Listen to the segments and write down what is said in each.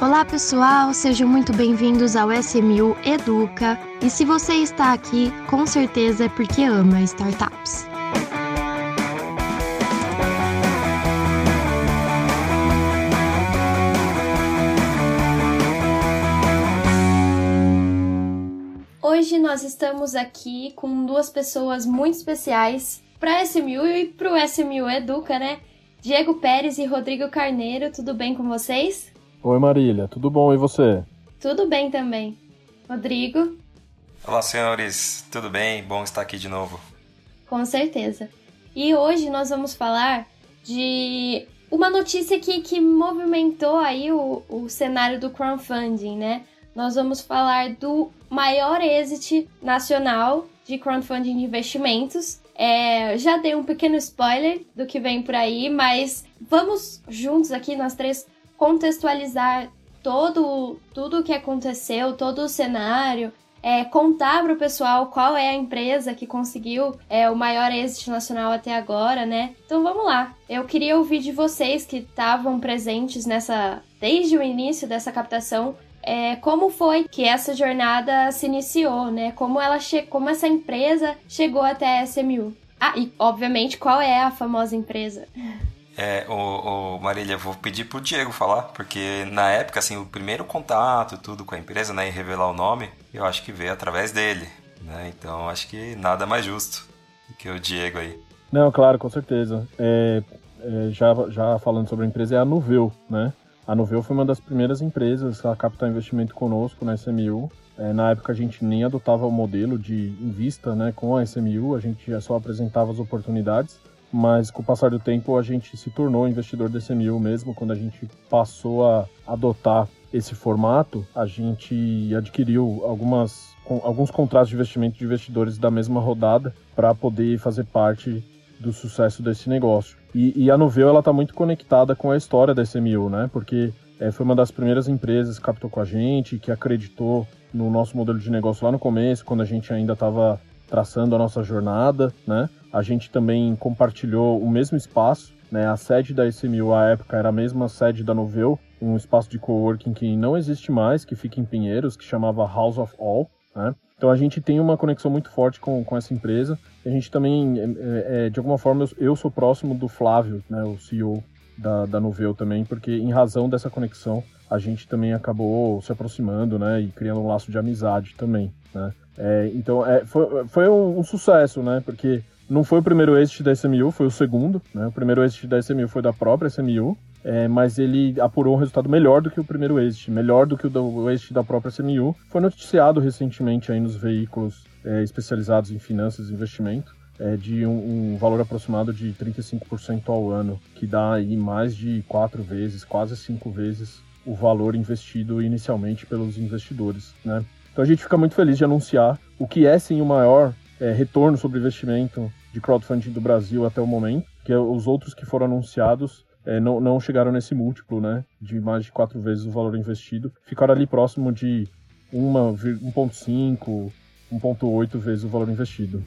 Olá pessoal, sejam muito bem-vindos ao SMU Educa. E se você está aqui, com certeza é porque ama startups. Hoje nós estamos aqui com duas pessoas muito especiais para SMU e para o SMU Educa, né? Diego Pérez e Rodrigo Carneiro, tudo bem com vocês? Oi Marília, tudo bom e você? Tudo bem também. Rodrigo? Olá senhores, tudo bem? Bom estar aqui de novo. Com certeza. E hoje nós vamos falar de uma notícia que, que movimentou aí o, o cenário do crowdfunding, né? Nós vamos falar do maior exit nacional de crowdfunding de investimentos, é, já dei um pequeno spoiler do que vem por aí, mas vamos juntos aqui, nós três, contextualizar todo tudo o que aconteceu, todo o cenário, é, contar para o pessoal qual é a empresa que conseguiu é, o maior êxito nacional até agora, né? Então vamos lá. Eu queria ouvir de vocês que estavam presentes nessa desde o início dessa captação é, como foi que essa jornada se iniciou, né? Como ela como essa empresa chegou até a SMU. Ah, e obviamente qual é a famosa empresa? É, o, o Marília, vou pedir pro Diego falar, porque na época, assim, o primeiro contato, tudo com a empresa, né, e revelar o nome, eu acho que veio através dele, né, então acho que nada mais justo que o Diego aí. Não, claro, com certeza. É, é, já, já falando sobre a empresa, é a Nuveu, né, a Nuveu foi uma das primeiras empresas a captar investimento conosco na SMU. É, na época a gente nem adotava o modelo de invista né, com a SMU, a gente só apresentava as oportunidades, mas com o passar do tempo a gente se tornou investidor da SMU mesmo, quando a gente passou a adotar esse formato, a gente adquiriu algumas, alguns contratos de investimento de investidores da mesma rodada para poder fazer parte do sucesso desse negócio. E, e a Nuveu ela está muito conectada com a história da SMU, né? Porque é, foi uma das primeiras empresas que captou com a gente, que acreditou no nosso modelo de negócio lá no começo, quando a gente ainda estava traçando a nossa jornada, né? A gente também compartilhou o mesmo espaço, né? A sede da SMU à época era a mesma sede da Noveu, um espaço de coworking que não existe mais, que fica em Pinheiros, que chamava House of All, né? Então a gente tem uma conexão muito forte com, com essa empresa. A gente também, é, é, de alguma forma, eu, eu, sou próximo do Flávio, né, o CEO da, da Noveu também, porque em razão dessa conexão a gente também acabou se aproximando, né, e criando um laço de amizade também, né. É, então é, foi, foi um, um, sucesso, né, porque não foi o primeiro exit da SMU, foi o segundo, né, o primeiro exit da SMU foi da própria SMU, é, mas ele apurou um resultado melhor do que o primeiro exit, melhor do que o, do, exit da própria CMU. Foi noticiado recentemente aí nos veículos é, especializados em finanças e investimento, é, de um, um, valor aproximado de 35% ao ano, que dá aí mais de quatro vezes, quase cinco vezes o valor investido inicialmente pelos investidores, né? Então a gente fica muito feliz de anunciar o que é sim o maior é, retorno sobre investimento de crowdfunding do Brasil até o momento, que é os outros que foram anunciados é, não, não chegaram nesse múltiplo, né? De mais de quatro vezes o valor investido. Ficaram ali próximo de 1,5, 1,8 vezes o valor investido.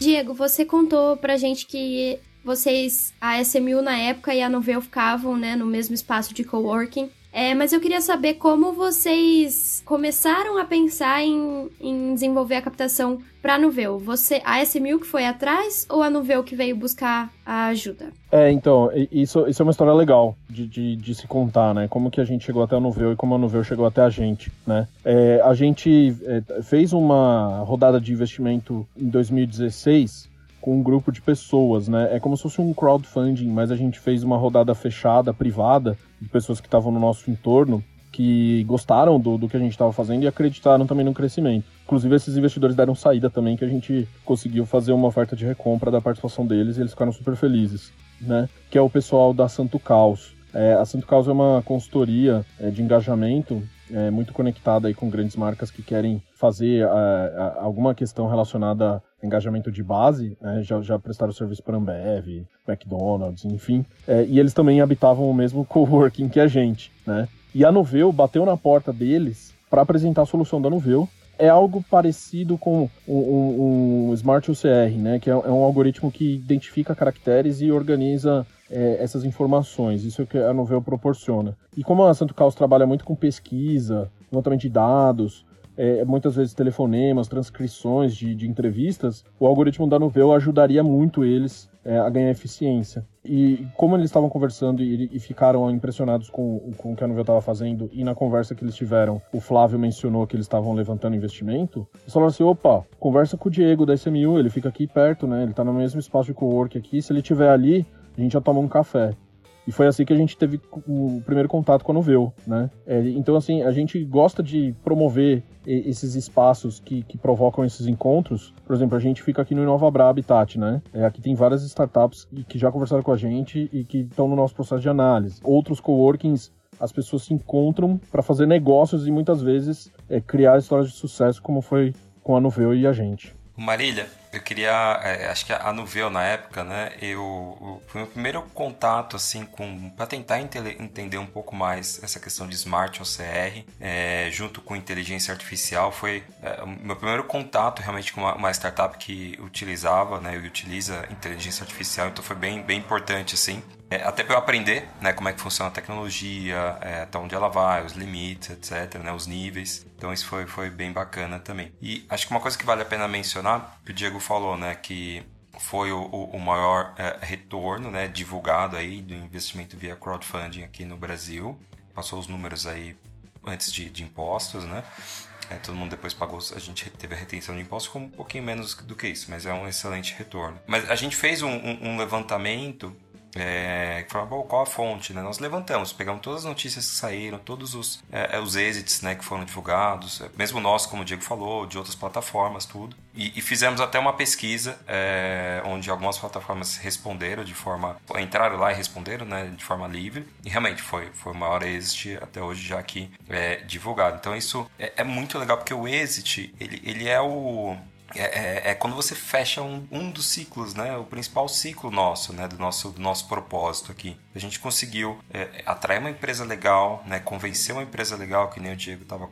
Diego, você contou pra gente que vocês, a SMU na época e a Novell ficavam né, no mesmo espaço de coworking. É, mas eu queria saber como vocês começaram a pensar em, em desenvolver a captação para a Nuveu. Você, a SMU que foi atrás ou a Nuveu que veio buscar a ajuda? É, então, isso, isso é uma história legal de, de, de, se contar, né? Como que a gente chegou até a Nuveu e como a Nuveu chegou até a gente, né? É, a gente é, fez uma rodada de investimento em 2016 com um grupo de pessoas, né? É como se fosse um crowdfunding, mas a gente fez uma rodada fechada, privada, de pessoas que estavam no nosso entorno, que gostaram do, do que a gente estava fazendo e acreditaram também no crescimento. Inclusive, esses investidores deram saída também, que a gente conseguiu fazer uma oferta de recompra da participação deles e eles ficaram super felizes, né? Que é o pessoal da Santo Caos. É, a Santo Caos é uma consultoria é, de engajamento é, muito conectada aí com grandes marcas que querem fazer é, alguma questão relacionada a engajamento de base, né, já, já prestaram serviço para Ambev, McDonald's, enfim, é, e eles também habitavam o mesmo coworking que a gente, né? E a Noveu bateu na porta deles para apresentar a solução da Noveu é algo parecido com o um, um, Smart OCR, né? Que é, é, um algoritmo que identifica caracteres e organiza é, essas informações. Isso é o que a Novell proporciona. E como a Santo Caos trabalha muito com pesquisa, levantamento de dados, é, muitas vezes telefonemas, transcrições de, de, entrevistas, o algoritmo da Novell ajudaria muito eles é, a ganhar eficiência. E como eles estavam conversando e, e, ficaram impressionados com, com o que a Novell estava fazendo, e na conversa que eles tiveram, o Flávio mencionou que eles estavam levantando investimento, eles falaram assim, opa, conversa com o Diego da SMU, ele fica aqui perto, né? Ele está no mesmo espaço de co-work aqui, se ele estiver ali, a gente já toma um café. E foi assim que a gente teve o primeiro contato com a Noveu, né? É, então, assim, a gente gosta de promover esses espaços que, que, provocam esses encontros. Por exemplo, a gente fica aqui no Inova Bra Habitat, né? É, aqui tem várias startups que já conversaram com a gente e que estão no nosso processo de análise. Outros coworkings, as pessoas se encontram para fazer negócios e muitas vezes é, criar histórias de sucesso, como foi com a Noveu e a gente. Marília, eu queria, é, acho que a Nuveu na época, né, eu, foi o meu primeiro contato assim com para tentar entender um pouco mais essa questão de smart OCR, é, junto com inteligência artificial, foi é, o meu primeiro contato realmente com uma, uma, startup que utilizava, né, e utiliza inteligência artificial, então foi bem bem importante assim. É, até para eu aprender né, como é que funciona a tecnologia, é, até onde ela vai, os limites, etc., né, os níveis. Então isso foi, foi bem bacana também. E acho que uma coisa que vale a pena mencionar, que o Diego falou, né, que foi o, o maior é, retorno né, divulgado aí do investimento via crowdfunding aqui no Brasil. Passou os números aí antes de, de impostos, né? É, todo mundo depois pagou, a gente teve a retenção de impostos com um pouquinho menos do que isso, mas é um excelente retorno. Mas a gente fez um, um, um levantamento é, falava, qual a fonte, né? Nós levantamos, pegamos todas as notícias que saíram, todos os, é, é, os exits né, que foram divulgados, é, mesmo nós, como o Diego falou, de outras plataformas, tudo. E, e fizemos até uma pesquisa é, onde algumas plataformas responderam de forma. entraram lá e responderam né, de forma livre. E realmente foi, foi o maior exit até hoje já aqui é, divulgado. Então isso é, é muito legal porque o exit ele, ele é o é, é, é, quando você fecha um, um, dos ciclos, né? O principal ciclo nosso, né? Do nosso, do nosso propósito aqui. A gente conseguiu é, atrair uma empresa legal, né? Convencer uma empresa legal, que nem o Diego estava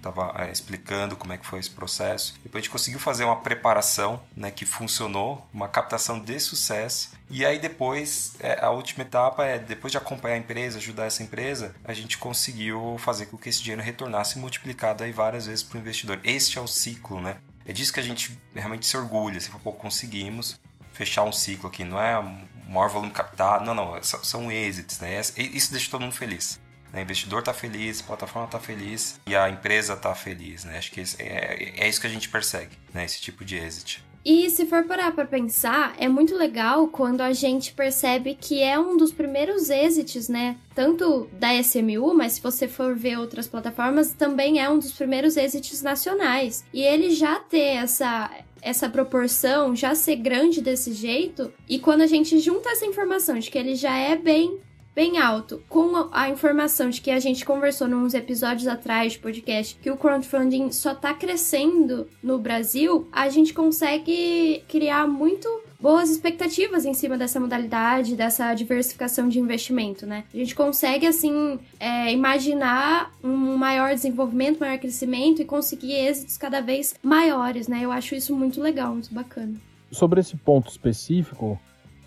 tava, é, explicando como é que foi esse processo. Depois a gente conseguiu fazer uma preparação, né? Que funcionou, uma captação de sucesso. E aí depois, é, a última etapa é, depois de acompanhar a empresa, ajudar essa empresa, a gente conseguiu fazer com que esse dinheiro retornasse multiplicado aí várias vezes para o investidor. Este é o ciclo, né? É disso que a gente realmente se orgulha. Se for, conseguimos fechar um ciclo aqui. Não é o maior volume captado, não, não. São exits, né? Isso deixa todo mundo feliz. O investidor está feliz, a plataforma está feliz e a empresa está feliz, né? Acho que é, é isso que a gente persegue, né? Esse tipo de exit. E se for parar para pensar, é muito legal quando a gente percebe que é um dos primeiros exits, né? Tanto da SMU, mas se você for ver outras plataformas, também é um dos primeiros exits nacionais. E ele já ter essa essa proporção já ser grande desse jeito, e quando a gente junta essa informação de que ele já é bem bem alto, com a informação de que a gente conversou nos episódios atrás de podcast, que o crowdfunding só tá crescendo no Brasil, a gente consegue criar muito boas expectativas em cima dessa modalidade, dessa diversificação de investimento, né? A gente consegue, assim, é, imaginar um maior desenvolvimento, maior crescimento e conseguir êxitos cada vez maiores, né? Eu acho isso muito legal, muito bacana. Sobre esse ponto específico,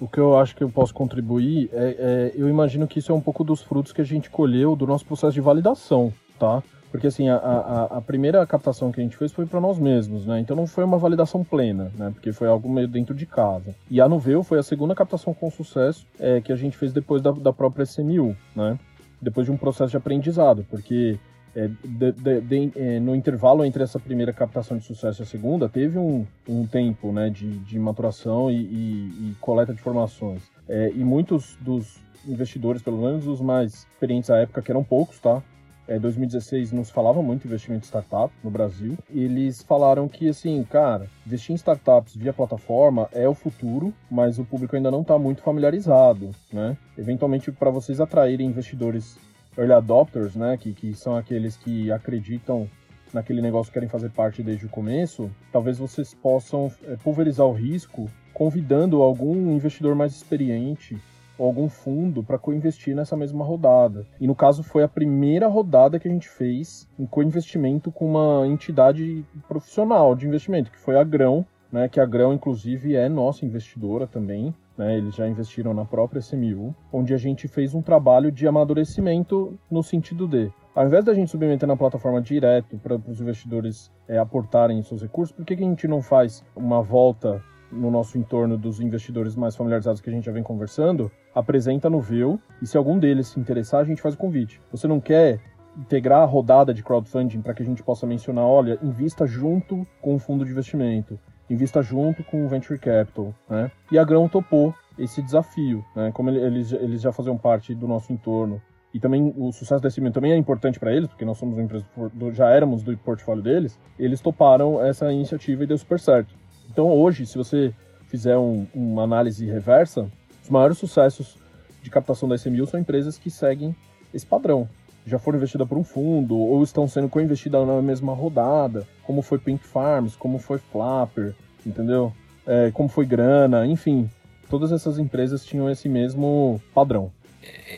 o que eu acho que eu posso contribuir é, é, eu imagino que isso é um pouco dos frutos que a gente colheu do nosso processo de validação, tá? Porque assim, a, a, a primeira captação que a gente fez foi para nós mesmos, né? Então não foi uma validação plena, né? Porque foi algo meio dentro de casa. E a Nuveu foi a segunda captação com sucesso é, que a gente fez depois da, da própria SMU, né? Depois de um processo de aprendizado, porque é, de, de, de, é, no intervalo entre essa primeira captação de sucesso e a segunda, teve um, um tempo né, de, maturação e, e, e, coleta de informações. É, e muitos dos investidores, pelo menos os mais experientes à época, que eram poucos, tá? É, 2016 nos falava muito investimento em startup no Brasil. Eles falaram que, assim, cara, investir em startups via plataforma é o futuro, mas o público ainda não está muito familiarizado, né? Eventualmente, para vocês atraírem investidores early adopters, né, que, que são aqueles que acreditam naquele negócio querem fazer parte desde o começo, talvez vocês possam é, pulverizar o risco convidando algum investidor mais experiente ou algum fundo para co-investir nessa mesma rodada. E no caso foi a primeira rodada que a gente fez em co-investimento com uma entidade profissional de investimento, que foi a Grão, né, que a Grão inclusive é nossa investidora também. Né, eles já investiram na própria SMU, onde a gente fez um trabalho de amadurecimento no sentido de ao invés da gente submeter na plataforma direto para os investidores é, aportarem seus recursos, por que, que a gente não faz uma volta no nosso entorno dos investidores mais familiarizados que a gente já vem conversando, apresenta no View e se algum deles se interessar, a gente faz o convite. Você não quer integrar a rodada de crowdfunding para que a gente possa mencionar, olha, invista junto com o fundo de investimento, invista junto com o venture capital, né? E a Grão topou esse desafio, né? Como eles, eles já faziam parte do nosso entorno e também o sucesso desse evento também é importante para eles, porque nós somos uma empresa, já éramos do portfólio deles, eles toparam essa iniciativa e deu super certo. Então hoje, se você fizer um, uma análise reversa, os maiores sucessos de captação da SMU são empresas que seguem esse padrão. Já foram investidas por um fundo, ou estão sendo co-investidas na mesma rodada, como foi Pink Farms, como foi Flapper, entendeu? É, como foi Grana, enfim. Todas essas empresas tinham esse mesmo padrão.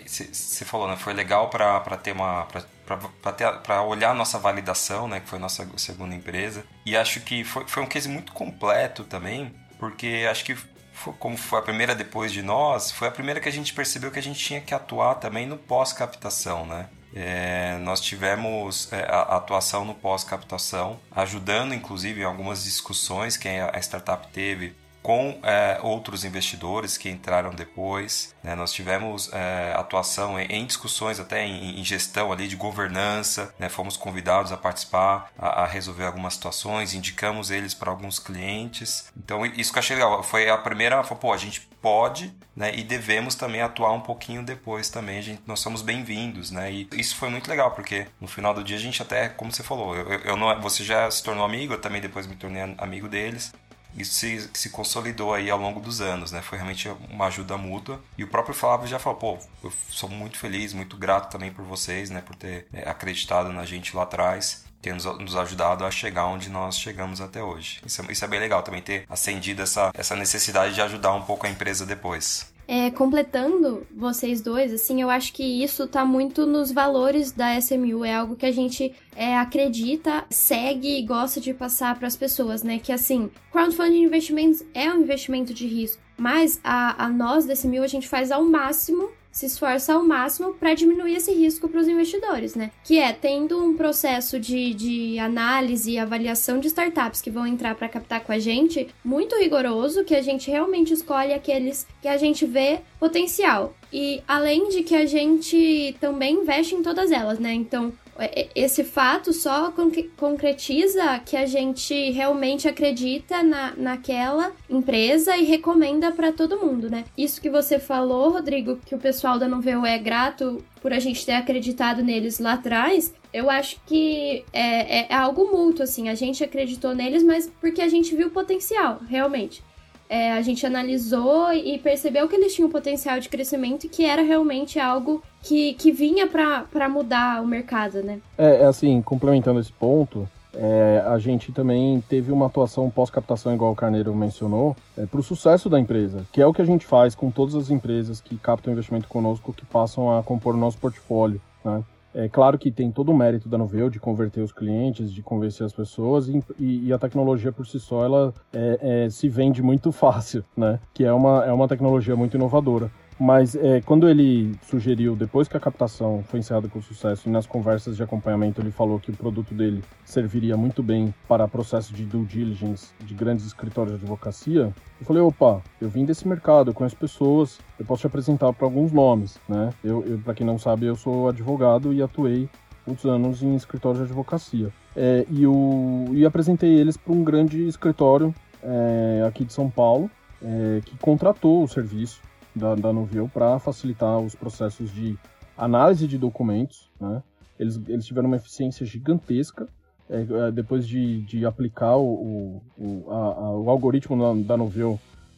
Você falou, né? Foi legal para ter uma. Pra para olhar a nossa validação, né, que foi a nossa segunda empresa. E acho que foi, foi um case muito completo também, porque acho que foi, como foi a primeira depois de nós, foi a primeira que a gente percebeu que a gente tinha que atuar também no pós-captação, né? É, nós tivemos é, a, atuação no pós-captação, ajudando inclusive em algumas discussões que a startup teve com é, outros investidores que entraram depois. Né? Nós tivemos é, atuação em, em, discussões até em, em, gestão ali de governança, né? fomos convidados a participar, a, a, resolver algumas situações, indicamos eles para alguns clientes. Então isso que eu achei legal, foi a primeira, foi, pô, a gente pode né, e devemos também atuar um pouquinho depois também. Gente, nós somos bem-vindos, né? E isso foi muito legal, porque no final do dia a gente até, como você falou, eu, eu não, você já se tornou amigo, eu também depois me tornei amigo deles isso se, se consolidou aí ao longo dos anos, né? Foi realmente uma ajuda mútua. E o próprio Flávio já falou, pô, eu sou muito feliz, muito grato também por vocês, né? Por ter é, acreditado na gente lá atrás ter nos, ajudado a chegar onde nós chegamos até hoje. Isso é, isso é bem legal também, ter acendido essa, essa necessidade de ajudar um pouco a empresa depois. É, completando vocês dois, assim, eu acho que isso tá muito nos valores da SMU, é algo que a gente é, acredita, segue e gosta de passar para as pessoas, né? Que assim, crowdfunding investimentos é um investimento de risco, mas a, a nós da SMU a gente faz ao máximo se esforça ao máximo para diminuir esse risco para os investidores, né? Que é tendo um processo de, de análise e avaliação de startups que vão entrar para captar com a gente muito rigoroso, que a gente realmente escolhe aqueles que a gente vê potencial. E além de que a gente também investe em todas elas, né? Então, esse fato só concretiza que a gente realmente acredita na, naquela empresa e recomenda para todo mundo, né? Isso que você falou, Rodrigo, que o pessoal da Noveu é grato por a gente ter acreditado neles lá atrás, eu acho que é, é, é algo mútuo, assim. A gente acreditou neles, mas porque a gente viu o potencial, realmente é, a gente analisou e percebeu que eles tinham potencial de crescimento e que era realmente algo que, que vinha para mudar o mercado, né? É, é, assim, complementando esse ponto, é, a gente também teve uma atuação pós-captação, igual o Carneiro mencionou, é, para o sucesso da empresa, que é o que a gente faz com todas as empresas que captam investimento conosco, que passam a compor o nosso portfólio. Né? É claro que tem todo o mérito da Noveu de converter os clientes, de convencer as pessoas, e, e a tecnologia por si só ela é, é, se vende muito fácil, né? Que é uma, é uma tecnologia muito inovadora. Mas é, quando ele sugeriu, depois que a captação foi encerrada com sucesso, e nas conversas de acompanhamento ele falou que o produto dele serviria muito bem para processo de due diligence de grandes escritórios de advocacia, eu falei, opa, eu vim desse mercado, eu conheço pessoas, eu posso te apresentar para alguns nomes, né? Eu, eu para quem não sabe, eu sou advogado e atuei muitos anos em escritório de advocacia. É, e, o, e apresentei eles para um grande escritório é, aqui de São Paulo, é, que contratou o serviço da, da para facilitar os processos de análise de documentos. Né? Eles, eles tiveram uma eficiência gigantesca é, é depois de, de aplicar o, o, a, a, o algoritmo da, da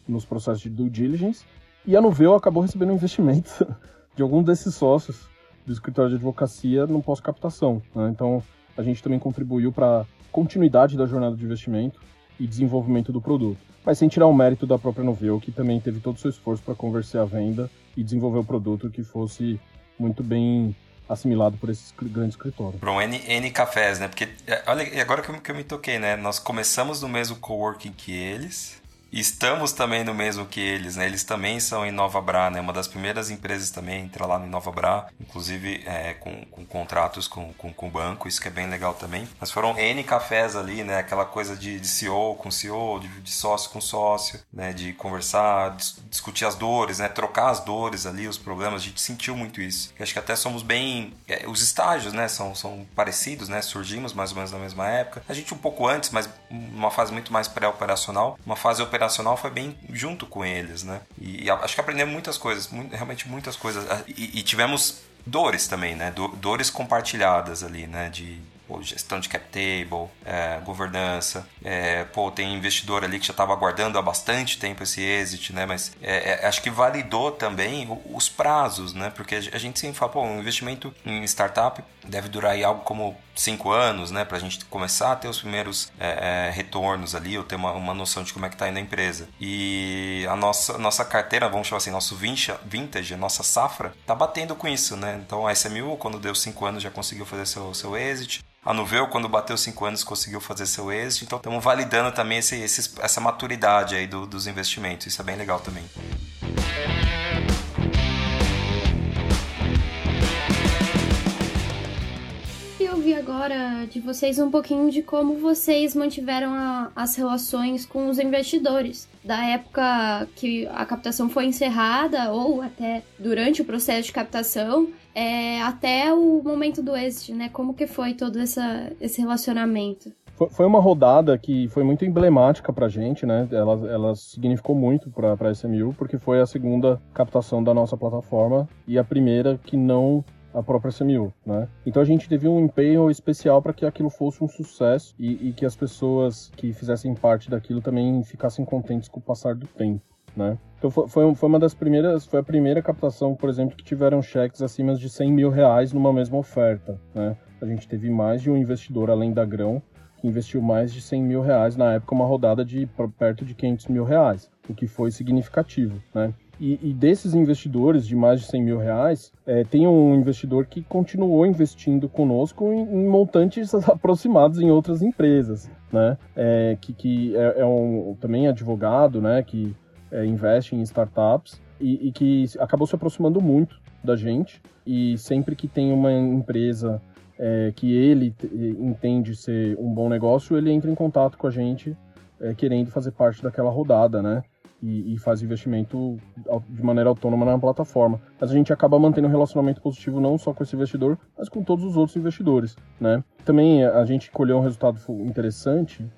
nos processos de due diligence. E a Novio acabou recebendo um investimento de algum desses sócios do escritório de advocacia no pós-captação. Né? Então, a gente também contribuiu para continuidade da jornada de investimento e desenvolvimento do produto. Mas sem tirar o mérito da própria Noveu, que também teve todo o seu esforço para conversar a venda e desenvolver o produto que fosse muito bem assimilado por esses grandes escritórios. Para um N, N cafés, né? Porque, é, olha, agora que eu, que eu me toquei, né? Nós começamos no mesmo coworking que eles, Estamos também no mesmo que eles, né? Eles também são em Nova Bra, né? Uma das primeiras empresas também entra lá em Nova Bra, inclusive é, com, com, contratos com, com, com, o banco, isso que é bem legal também. Mas foram N cafés ali, né? Aquela coisa de, de CEO com CEO, de, de, sócio com sócio, né? De conversar, dis, discutir as dores, né? Trocar as dores ali, os problemas. A gente sentiu muito isso. Eu acho que até somos bem... É, os estágios, né? São, são parecidos, né? Surgimos mais ou menos na mesma época. A gente um pouco antes, mas uma fase muito mais pré-operacional. Uma fase operacional operacional foi bem junto com eles, né? E, e acho que aprendemos muitas coisas, muito, realmente muitas coisas. Ah, e, e, tivemos dores também, né? dores compartilhadas ali, né? De pô, gestão de cap table, é, governança. É, pô, tem investidor ali que já estava aguardando há bastante tempo esse exit, né? Mas é, é acho que validou também os prazos, né? Porque a gente sempre fala, pô, um investimento em startup deve durar aí algo como cinco anos, né? Para a gente começar a ter os primeiros é, é, retornos ali, ou ter uma, uma noção de como é que está indo a empresa. E a nossa, nossa carteira, vamos chamar assim, nosso vintage, a nossa safra, tá batendo com isso, né? Então a SMU, quando deu cinco anos, já conseguiu fazer seu, seu exit. A Nuveu, quando bateu 5 anos, conseguiu fazer seu êxito. Então, estamos validando também esse, esse, essa maturidade aí do, dos investimentos. Isso é bem legal também. Agora de vocês um pouquinho de como vocês mantiveram a, as relações com os investidores. Da época que a captação foi encerrada ou até durante o processo de captação é, até o momento do êxito, né? Como que foi todo essa, esse relacionamento? Foi uma rodada que foi muito emblemática para a gente, né? Ela, ela significou muito para a SMU, porque foi a segunda captação da nossa plataforma e a primeira que não a própria SMU, né? Então a gente teve um empenho especial para que aquilo fosse um sucesso e, e, que as pessoas que fizessem parte daquilo também ficassem contentes com o passar do tempo né? Então foi, foi, uma das primeiras, foi a primeira captação, por exemplo, que tiveram cheques acima de 100 mil reais numa mesma oferta, né? A gente teve mais de um investidor além da Grão que investiu mais de 100 mil reais na época, uma rodada de perto de 500 mil reais, o que foi significativo, né? E, e, desses investidores de mais de 100 mil reais, é, tem um investidor que continuou investindo conosco em, em montantes aproximados em outras empresas, né? É, que, que é, é um também advogado, né? Que é, investe em startups e, e, que acabou se aproximando muito da gente. E sempre que tem uma empresa é, que ele entende ser um bom negócio, ele entra em contato com a gente é, querendo fazer parte daquela rodada, né? E, e, faz investimento de maneira autônoma na plataforma. Mas a gente acaba mantendo um relacionamento positivo não só com esse investidor, mas com todos os outros investidores, né? Também a gente colheu um resultado interessante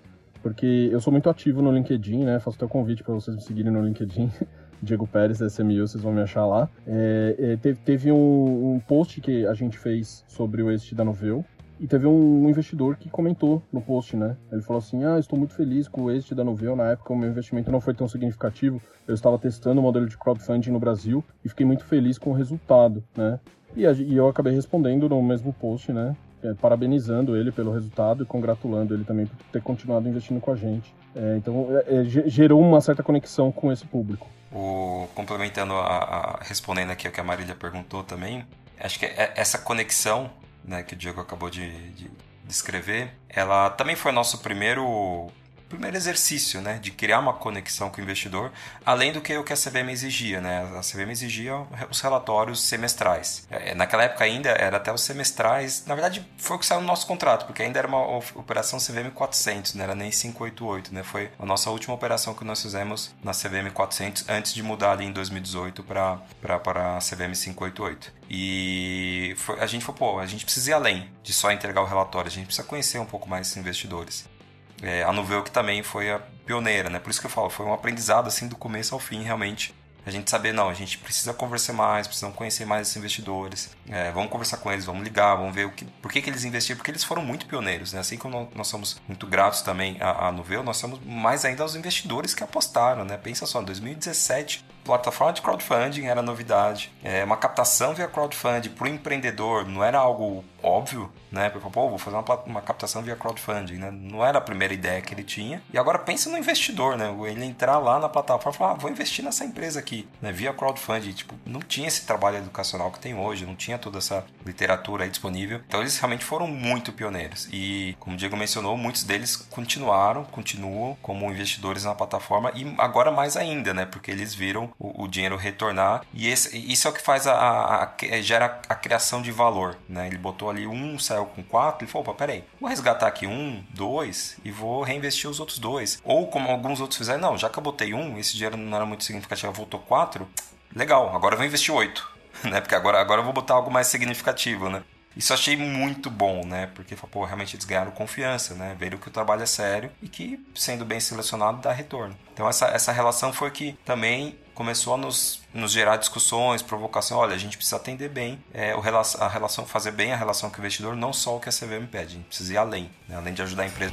porque eu sou muito ativo no LinkedIn, né? Faço até o convite para vocês me seguirem no LinkedIn. Diego Pérez, SMU, vocês vão me achar lá. É, é, teve, teve um, um, post que a gente fez sobre o exit da Noveu, e teve um investidor que comentou no post, né? Ele falou assim: Ah, estou muito feliz com o exit da Noveu. Na época, o meu investimento não foi tão significativo. Eu estava testando o modelo de crowdfunding no Brasil e fiquei muito feliz com o resultado, né? E, e eu acabei respondendo no mesmo post, né? é, parabenizando ele pelo resultado e congratulando ele também por ter continuado investindo com a gente. É, então, é, é gerou uma certa conexão com esse público. O, complementando, a, a, respondendo aqui o que a Marília perguntou também, acho que é, essa conexão né, que o Diego acabou de, de descrever, ela também foi nosso primeiro primeiro exercício, né, de criar uma conexão com o investidor, além do que o que a CVM exigia, né? A CVM exigia os relatórios semestrais. É, naquela época ainda era até os semestrais, na verdade foi o que saiu no nosso contrato, porque ainda era uma operação CVM 400, não era nem 588, né? Foi a nossa última operação que nós fizemos na CVM 400 antes de mudar ali em 2018 para para a CVM 588. E foi, a gente falou, pô, a gente precisa ir além de só entregar o relatório, a gente precisa conhecer um pouco mais os investidores é, a Nuveu que também foi a pioneira, né? Por isso que eu falo, foi um aprendizado assim do começo ao fim, realmente. A gente saber, não, a gente precisa conversar mais, precisamos conhecer mais esses investidores. É, vamos conversar com eles, vamos ligar, vamos ver o que, por que, que eles investiram, porque eles foram muito pioneiros, né? Assim como nós somos muito gratos também à, à Nuveu, nós somos mais ainda aos investidores que apostaram, né? Pensa só, em 2017 plataforma de crowdfunding era novidade. É, uma captação via crowdfunding para o empreendedor não era algo óbvio, né? Porque, pô, vou fazer uma, uma captação via crowdfunding, né? Não era a primeira ideia que ele tinha. E agora pensa no investidor, né? Ele entrar lá na plataforma e falar, ah, vou investir nessa empresa aqui, né? Via crowdfunding. Tipo, não tinha esse trabalho educacional que tem hoje, não tinha toda essa literatura aí disponível. Então eles realmente foram muito pioneiros. E, como o Diego mencionou, muitos deles continuaram, continuam como investidores na plataforma e agora mais ainda, né? Porque eles viram o, o dinheiro retornar. E esse, isso é o que faz a, a, a, gera a criação de valor. Né? Ele botou ali um, saiu com quatro, ele falou, opa, peraí, vou resgatar aqui um, dois e vou reinvestir os outros dois. Ou como alguns outros fizeram, não, já que eu botei um, esse dinheiro não era muito significativo, voltou quatro, legal, agora eu vou investir oito. Né? Porque agora, agora eu vou botar algo mais significativo, né? Isso achei muito bom, né? Porque, pô, realmente eles ganharam confiança, né? Viram que o trabalho é sério e que, sendo bem selecionado, dá retorno. Então, essa, essa relação foi que também começou a nos, nos gerar discussões, provocação. Olha, a gente precisa atender bem é, o, a relação, fazer bem a relação com o investidor, não só o que a CVM pede, a gente precisa ir além, né? além de ajudar a empresa.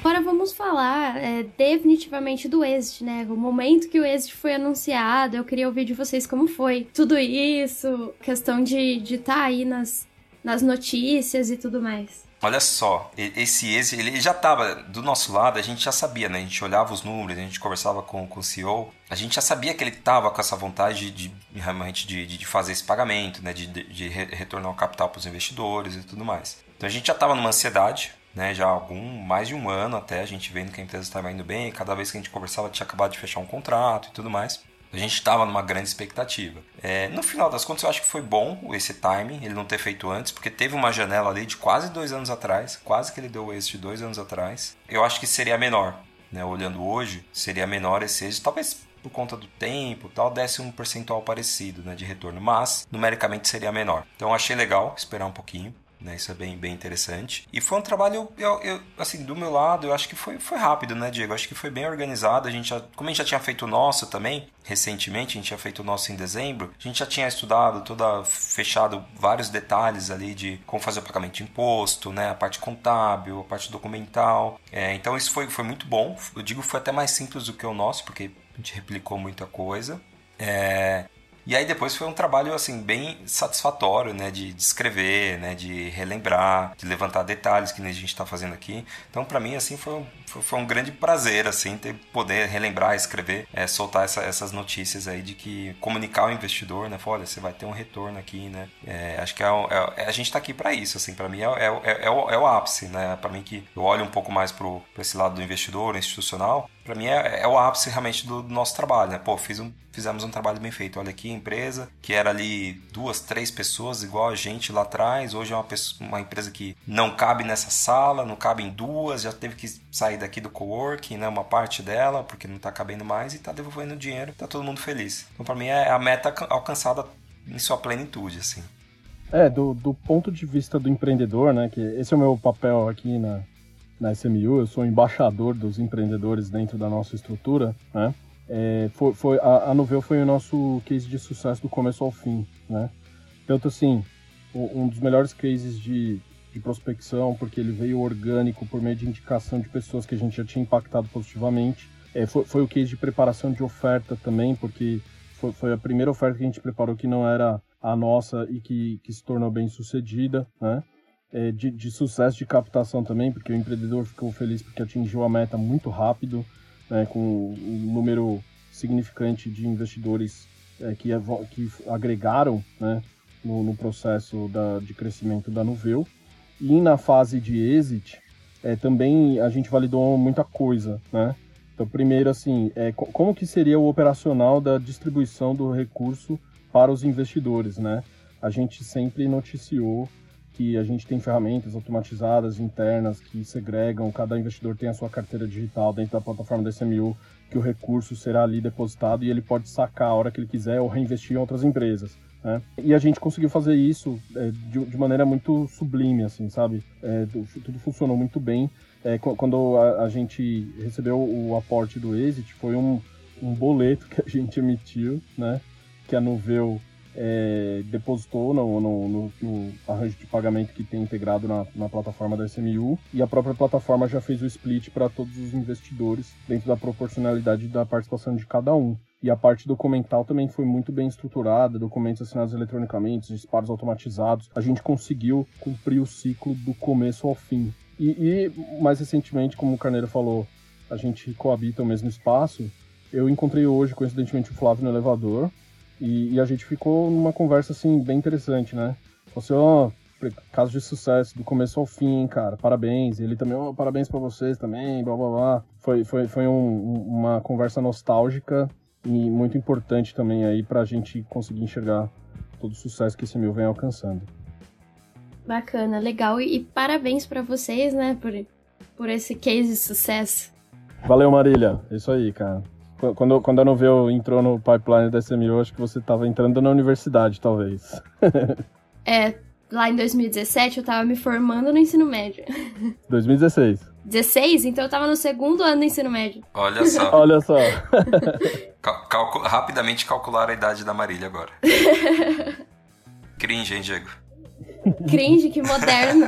Agora vamos falar é, definitivamente do Exit, né? O momento que o Exit foi anunciado, eu queria ouvir de vocês como foi tudo isso, questão de estar tá aí nas, nas notícias e tudo mais. Olha só, esse Exit, ele já estava do nosso lado, a gente já sabia, né? A gente olhava os números, a gente conversava com, com o CEO, a gente já sabia que ele estava com essa vontade de, de realmente de, de, fazer esse pagamento, né? De, de, de retornar o capital para os investidores e tudo mais. Então a gente já estava numa ansiedade, né, já há algum, mais de um ano até, a gente vendo que a empresa estava indo bem, cada vez que a gente conversava tinha acabado de fechar um contrato e tudo mais. A gente estava numa grande expectativa. É, no final das contas, eu acho que foi bom esse timing, ele não ter feito antes, porque teve uma janela ali de quase dois anos atrás, quase que ele deu esse de dois anos atrás. Eu acho que seria menor, né? Olhando hoje, seria menor esse êxito, talvez por conta do tempo tal, desse um percentual parecido né, de retorno, mas numericamente seria menor. Então achei legal esperar um pouquinho. Né? Isso é bem, bem interessante. E foi um trabalho, eu, eu, assim, do meu lado, eu acho que foi, foi rápido, né, Diego? Eu acho que foi bem organizado. A gente já, como a gente já tinha feito o nosso também, recentemente, a gente tinha feito o nosso em dezembro, a gente já tinha estudado, toda, fechado vários detalhes ali de como fazer o pagamento de imposto, né? A parte contábil, a parte documental. É, então isso foi, foi muito bom. Eu digo foi até mais simples do que o nosso, porque a gente replicou muita coisa. É, e aí depois foi um trabalho assim bem satisfatório, né, de, escrever, né, de relembrar, de levantar detalhes que a gente está fazendo aqui. Então para mim assim foi foi, foi, um grande prazer assim ter poder relembrar, escrever, é, soltar essa, essas notícias aí de que comunicar ao investidor, né, olha, você vai ter um retorno aqui, né. É, acho que é, é, é a gente está aqui para isso, assim, para mim é, é, é, o, é o ápice, né, para mim que eu olho um pouco mais para esse lado do investidor institucional, para mim é, é, o ápice realmente do, do, nosso trabalho, né? Pô, fiz um, fizemos um trabalho bem feito. Olha aqui, empresa que era ali duas, três pessoas igual a gente lá atrás. Hoje é uma, pessoa, uma empresa que não cabe nessa sala, não cabe em duas, já teve que sair daqui do coworking, né? Uma parte dela, porque não está cabendo mais e está devolvendo dinheiro. Tá todo mundo feliz. Então, para mim é a meta alcançada em sua plenitude, assim. É, do, do ponto de vista do empreendedor, né? Que esse é o meu papel aqui na, na SMU, eu sou embaixador dos empreendedores dentro da nossa estrutura, né? É, foi, foi, a, a Novell foi o nosso case de sucesso do começo ao fim, né? Tanto assim, um dos melhores cases de, de prospecção, porque ele veio orgânico por meio de indicação de pessoas que a gente já tinha impactado positivamente. É, foi, foi o case de preparação de oferta também, porque foi, foi, a primeira oferta que a gente preparou que não era a nossa e que, que se tornou bem sucedida, né? É, de, de, sucesso de captação também, porque o empreendedor ficou feliz porque atingiu a meta muito rápido, né, com um número significante de investidores é, que, que agregaram né, no, no, processo da, de crescimento da Nuveu. E na fase de exit, é, também a gente validou muita coisa, né? Então, primeiro, assim, é, como que seria o operacional da distribuição do recurso para os investidores, né? A gente sempre noticiou que a gente tem ferramentas automatizadas internas que segregam, cada investidor tem a sua carteira digital dentro da plataforma da SMU, que o recurso será ali depositado e ele pode sacar a hora que ele quiser ou reinvestir em outras empresas. Né? E a gente conseguiu fazer isso é, de, de, maneira muito sublime, assim, sabe? É, tudo funcionou muito bem. é, quando a, a, gente recebeu o aporte do Exit, foi um, um boleto que a gente emitiu, né? Que a Nuveu é, depositou no, no, no, no, arranjo de pagamento que tem integrado na, na, plataforma da SMU e a própria plataforma já fez o split para todos os investidores dentro da proporcionalidade da participação de cada um. E a parte documental também foi muito bem estruturada, documentos assinados eletronicamente, disparos automatizados. A gente conseguiu cumprir o ciclo do começo ao fim. E, e mais recentemente, como o Carneiro falou, a gente coabita o mesmo espaço. Eu encontrei hoje, coincidentemente, o Flávio no elevador e, e, a gente ficou numa conversa, assim, bem interessante, né? Você, ó, oh, caso de sucesso, do começo ao fim, cara, parabéns. E ele também, ó, oh, parabéns para vocês também, blá, blá, blá. Foi, foi, foi um, uma conversa nostálgica e muito importante também aí pra gente conseguir enxergar todo o sucesso que esse mil vem alcançando. Bacana, legal. E, e parabéns para vocês, né, por, por esse case de sucesso. Valeu, Marília. É isso aí, cara. Quando, quando a Noveu entrou no pipeline da SMU, acho que você estava entrando na universidade, talvez. é, lá em 2017 eu estava me formando no ensino médio. 2016. 16? Então eu estava no segundo ano do ensino médio. Olha só. Olha só. Calcu rapidamente calcular a idade da Marília agora. Cringe, hein, Diego? Cringe, que moderno.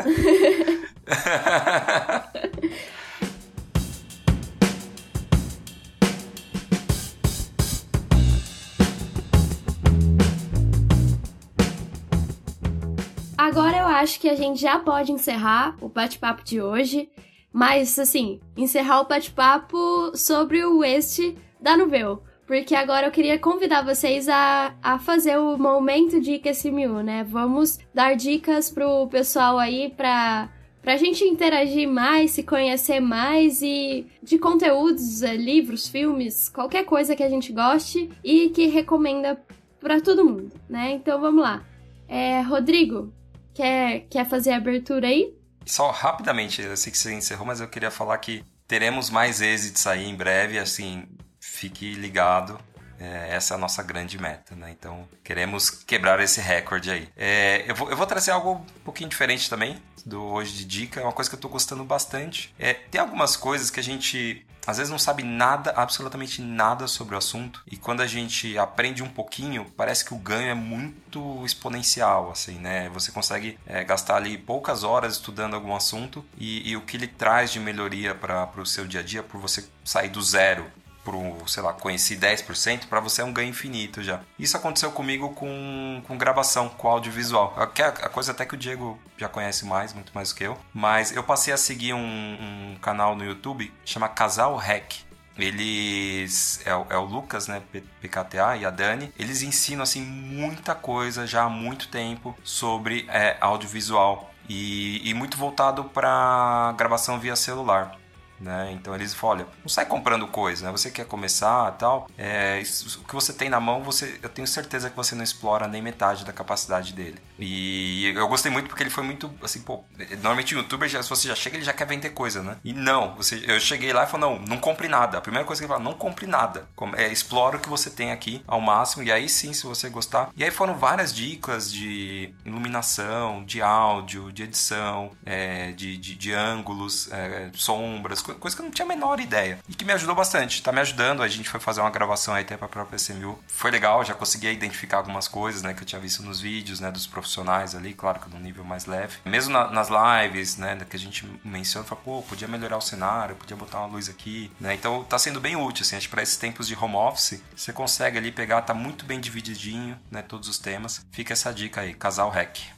Acho que a gente já pode encerrar o bate-papo de hoje, mas assim, encerrar o bate-papo sobre o West da Nuveu. Porque agora eu queria convidar vocês a, a fazer o momento Dica SMU, né? Vamos dar dicas pro pessoal aí pra, pra gente interagir mais, se conhecer mais e de conteúdos, eh, livros, filmes, qualquer coisa que a gente goste e que recomenda para todo mundo, né? Então vamos lá. É, Rodrigo, Quer, quer fazer a abertura aí? Só rapidamente, eu sei que você encerrou, mas eu queria falar que teremos mais êxitos aí em breve, assim, fique ligado. É, essa é a nossa grande meta, né? Então, queremos quebrar esse recorde aí. É, eu, vou, eu vou trazer algo um pouquinho diferente também do hoje de dica. É uma coisa que eu tô gostando bastante. É, tem algumas coisas que a gente às vezes não sabe nada, absolutamente nada sobre o assunto, e quando a gente aprende um pouquinho, parece que o ganho é muito exponencial, assim, né? Você consegue é, gastar ali poucas horas estudando algum assunto e, e o que ele traz de melhoria para o seu dia a dia, por você sair do zero pro, sei lá, conheci 10%, para você é um ganho infinito já. Isso aconteceu comigo com, com gravação, com audiovisual. Que é a coisa até que o Diego já conhece mais, muito mais do que eu. Mas eu passei a seguir um, um canal no YouTube chama Casal Hack. Eles. É, é, o Lucas, né? PKTA e a Dani. Eles ensinam, assim, muita coisa já há muito tempo sobre é, audiovisual. E, e muito voltado para gravação via celular. Né? Então eles falam, olha, não sai comprando coisa, né? Você quer começar tal, é, o que você tem na mão, você, eu tenho certeza que você não explora nem metade da capacidade dele. E eu gostei muito porque ele foi muito, assim, pô, normalmente o youtuber, já, se você já chega, ele já quer vender coisa, né? E não, você, eu cheguei lá e falei, não, não compre nada. A primeira coisa que ele fala, não compre nada. É, explora o que você tem aqui ao máximo, e aí sim, se você gostar. E aí foram várias dicas de iluminação, de áudio, de edição, é, de, de, de, ângulos, é, sombras, coisa que eu não tinha a menor ideia. E que me ajudou bastante. Tá me ajudando. A gente foi fazer uma gravação aí até pra própria SMU. Foi legal, já consegui identificar algumas coisas, né, que eu tinha visto nos vídeos, né, dos profissionais ali, claro que num nível mais leve. Mesmo na, nas lives, né, que a gente menciona, fala, pô, podia melhorar o cenário, podia botar uma luz aqui, né? Então tá sendo bem útil, assim, acho que pra esses tempos de home office, você consegue ali pegar, tá muito bem divididinho, né, todos os temas. Fica essa dica aí, casal hack.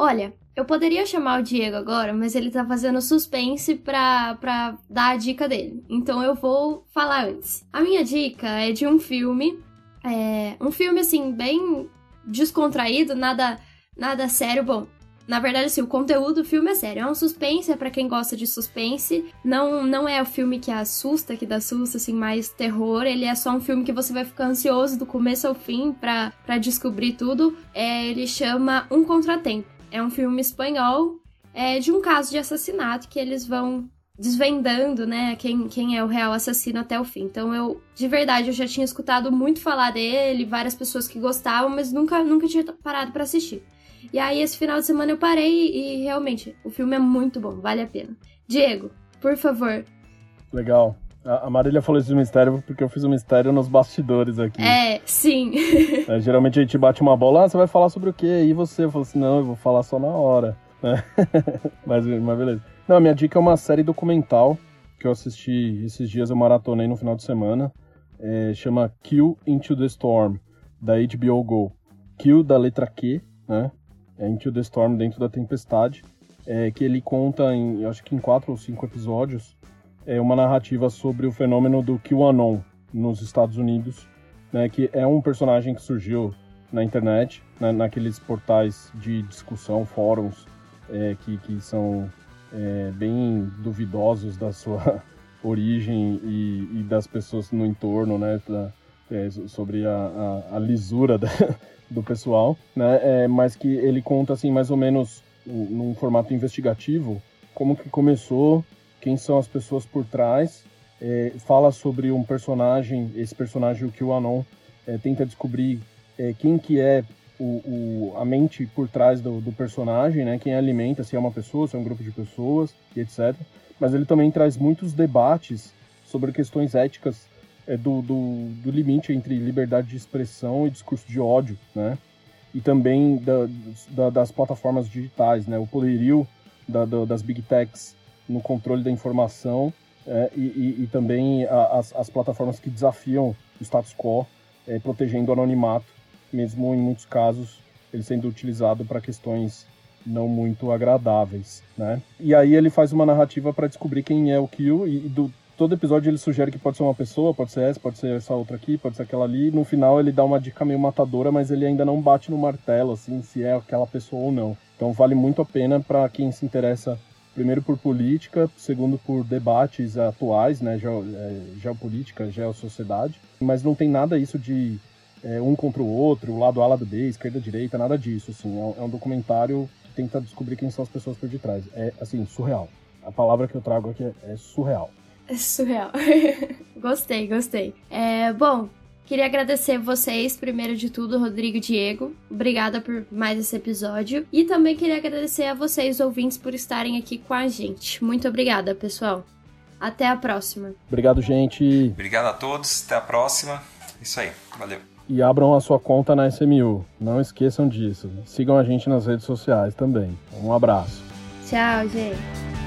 Olha, eu poderia chamar o Diego agora, mas ele tá fazendo suspense pra, pra dar a dica dele. Então eu vou falar antes. A minha dica é de um filme. É, um filme, assim, bem descontraído, nada, nada sério. Bom, na verdade, assim, o conteúdo do filme é sério. É um suspense, é pra quem gosta de suspense. Não, não é o filme que assusta, que dá susto, assim, mais terror. Ele é só um filme que você vai ficar ansioso do começo ao fim pra, pra descobrir tudo. É, ele chama Um Contratempo. É um filme espanhol é, de um caso de assassinato que eles vão desvendando, né, quem, quem é o real assassino até o fim. Então eu, de verdade, eu já tinha escutado muito falar dele, várias pessoas que gostavam, mas nunca, nunca tinha parado para assistir. E aí esse final de semana eu parei e realmente o filme é muito bom, vale a pena. Diego, por favor. Legal. A Marília falou isso de mistério porque eu fiz um mistério nos bastidores aqui. É, sim. É, geralmente a gente bate uma bola, ah, você vai falar sobre o quê? E você? Eu falo assim, não, eu vou falar só na hora. Né? mas, mas beleza. Não, a minha dica é uma série documental que eu assisti esses dias, eu maratonei no final de semana. É, chama Kill Into the Storm, da HBO Go. Kill da letra Q, né? É Into the Storm, dentro da tempestade. É, que ele conta, em, acho que em quatro ou cinco episódios, é uma narrativa sobre o fenômeno do QAnon nos Estados Unidos, né, que é um personagem que surgiu na internet, né, naqueles portais de discussão, fóruns, é, que, que são é, bem duvidosos da sua origem e, e, das pessoas no entorno, né, da, é, sobre a, a, a lisura da, do pessoal, né, é, mas que ele conta assim mais ou menos num formato investigativo como que começou quem são as pessoas por trás. É, fala sobre um personagem, esse personagem o QAnon é, tenta descobrir é, quem que é o, o, a mente por trás do, do, personagem, né? Quem alimenta, se é uma pessoa, se é um grupo de pessoas e etc. Mas ele também traz muitos debates sobre questões éticas é, do, do, do, limite entre liberdade de expressão e discurso de ódio, né? E também da, da, das plataformas digitais, né? O poderio da, das big techs no controle da informação é, e, e, e, também a, as, as, plataformas que desafiam o status quo, é, protegendo o anonimato, mesmo em muitos casos ele sendo utilizado para questões não muito agradáveis, né? E aí ele faz uma narrativa para descobrir quem é o Kill e, e do todo episódio ele sugere que pode ser uma pessoa, pode ser essa, pode ser essa outra aqui, pode ser aquela ali. No final ele dá uma dica meio matadora, mas ele ainda não bate no martelo assim se é aquela pessoa ou não. Então vale muito a pena para quem se interessa primeiro por política, segundo por debates atuais, né, é, geopolítica, geossociedade, mas não tem nada isso de é, um contra o outro, lado A, lado B, esquerda, direita, nada disso, assim, é um é documentário que tenta descobrir quem são as pessoas por detrás, é, assim, surreal. A palavra que eu trago aqui é, é surreal. É surreal. gostei, gostei. É, bom, Queria agradecer vocês, primeiro de tudo, Rodrigo e Diego. Obrigada por mais esse episódio. E também queria agradecer a vocês, ouvintes, por estarem aqui com a gente. Muito obrigada, pessoal. Até a próxima. Obrigado, gente. Obrigado a todos. Até a próxima. Isso aí. Valeu. E abram a sua conta na SMU. Não esqueçam disso. Sigam a gente nas redes sociais também. Um abraço. Tchau, gente.